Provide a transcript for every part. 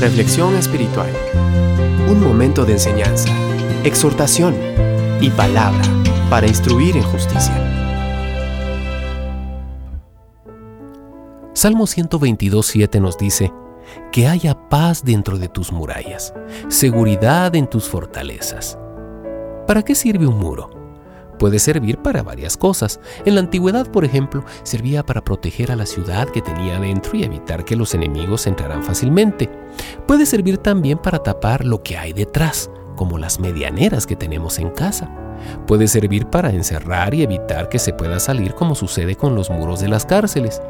Reflexión espiritual. Un momento de enseñanza, exhortación y palabra para instruir en justicia. Salmo 122.7 nos dice, que haya paz dentro de tus murallas, seguridad en tus fortalezas. ¿Para qué sirve un muro? Puede servir para varias cosas. En la antigüedad, por ejemplo, servía para proteger a la ciudad que tenía dentro y evitar que los enemigos entraran fácilmente. Puede servir también para tapar lo que hay detrás, como las medianeras que tenemos en casa. Puede servir para encerrar y evitar que se pueda salir como sucede con los muros de las cárceles.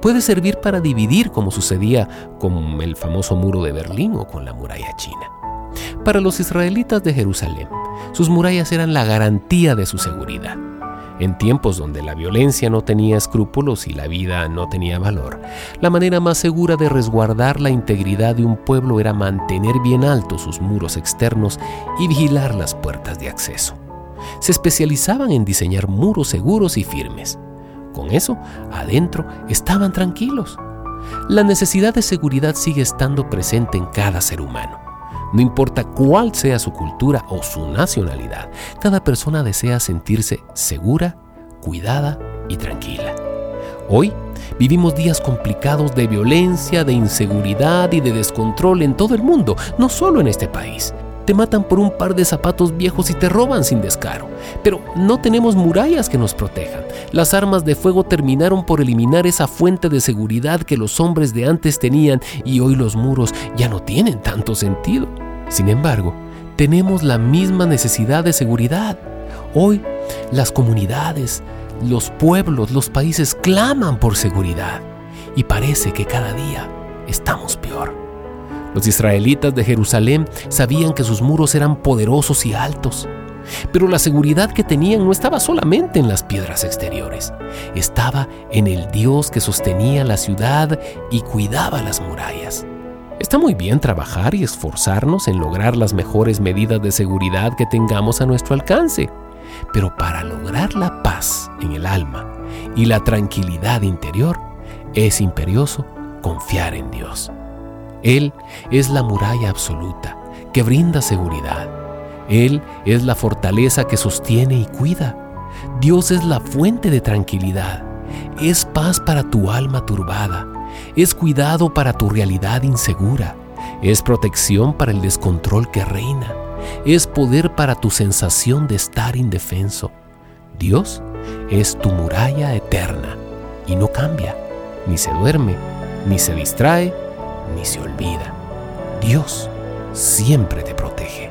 Puede servir para dividir como sucedía con el famoso muro de Berlín o con la muralla china. Para los israelitas de Jerusalén, sus murallas eran la garantía de su seguridad. En tiempos donde la violencia no tenía escrúpulos y la vida no tenía valor, la manera más segura de resguardar la integridad de un pueblo era mantener bien altos sus muros externos y vigilar las puertas de acceso. Se especializaban en diseñar muros seguros y firmes. Con eso, adentro estaban tranquilos. La necesidad de seguridad sigue estando presente en cada ser humano. No importa cuál sea su cultura o su nacionalidad, cada persona desea sentirse segura, cuidada y tranquila. Hoy vivimos días complicados de violencia, de inseguridad y de descontrol en todo el mundo, no solo en este país. Te matan por un par de zapatos viejos y te roban sin descaro. Pero no tenemos murallas que nos protejan. Las armas de fuego terminaron por eliminar esa fuente de seguridad que los hombres de antes tenían y hoy los muros ya no tienen tanto sentido. Sin embargo, tenemos la misma necesidad de seguridad. Hoy las comunidades, los pueblos, los países claman por seguridad y parece que cada día estamos peor. Los israelitas de Jerusalén sabían que sus muros eran poderosos y altos, pero la seguridad que tenían no estaba solamente en las piedras exteriores, estaba en el Dios que sostenía la ciudad y cuidaba las murallas. Está muy bien trabajar y esforzarnos en lograr las mejores medidas de seguridad que tengamos a nuestro alcance, pero para lograr la paz en el alma y la tranquilidad interior, es imperioso confiar en Dios. Él es la muralla absoluta que brinda seguridad. Él es la fortaleza que sostiene y cuida. Dios es la fuente de tranquilidad. Es paz para tu alma turbada es cuidado para tu realidad insegura, es protección para el descontrol que reina, es poder para tu sensación de estar indefenso. Dios es tu muralla eterna y no cambia, ni se duerme, ni se distrae, ni se olvida. Dios siempre te protege.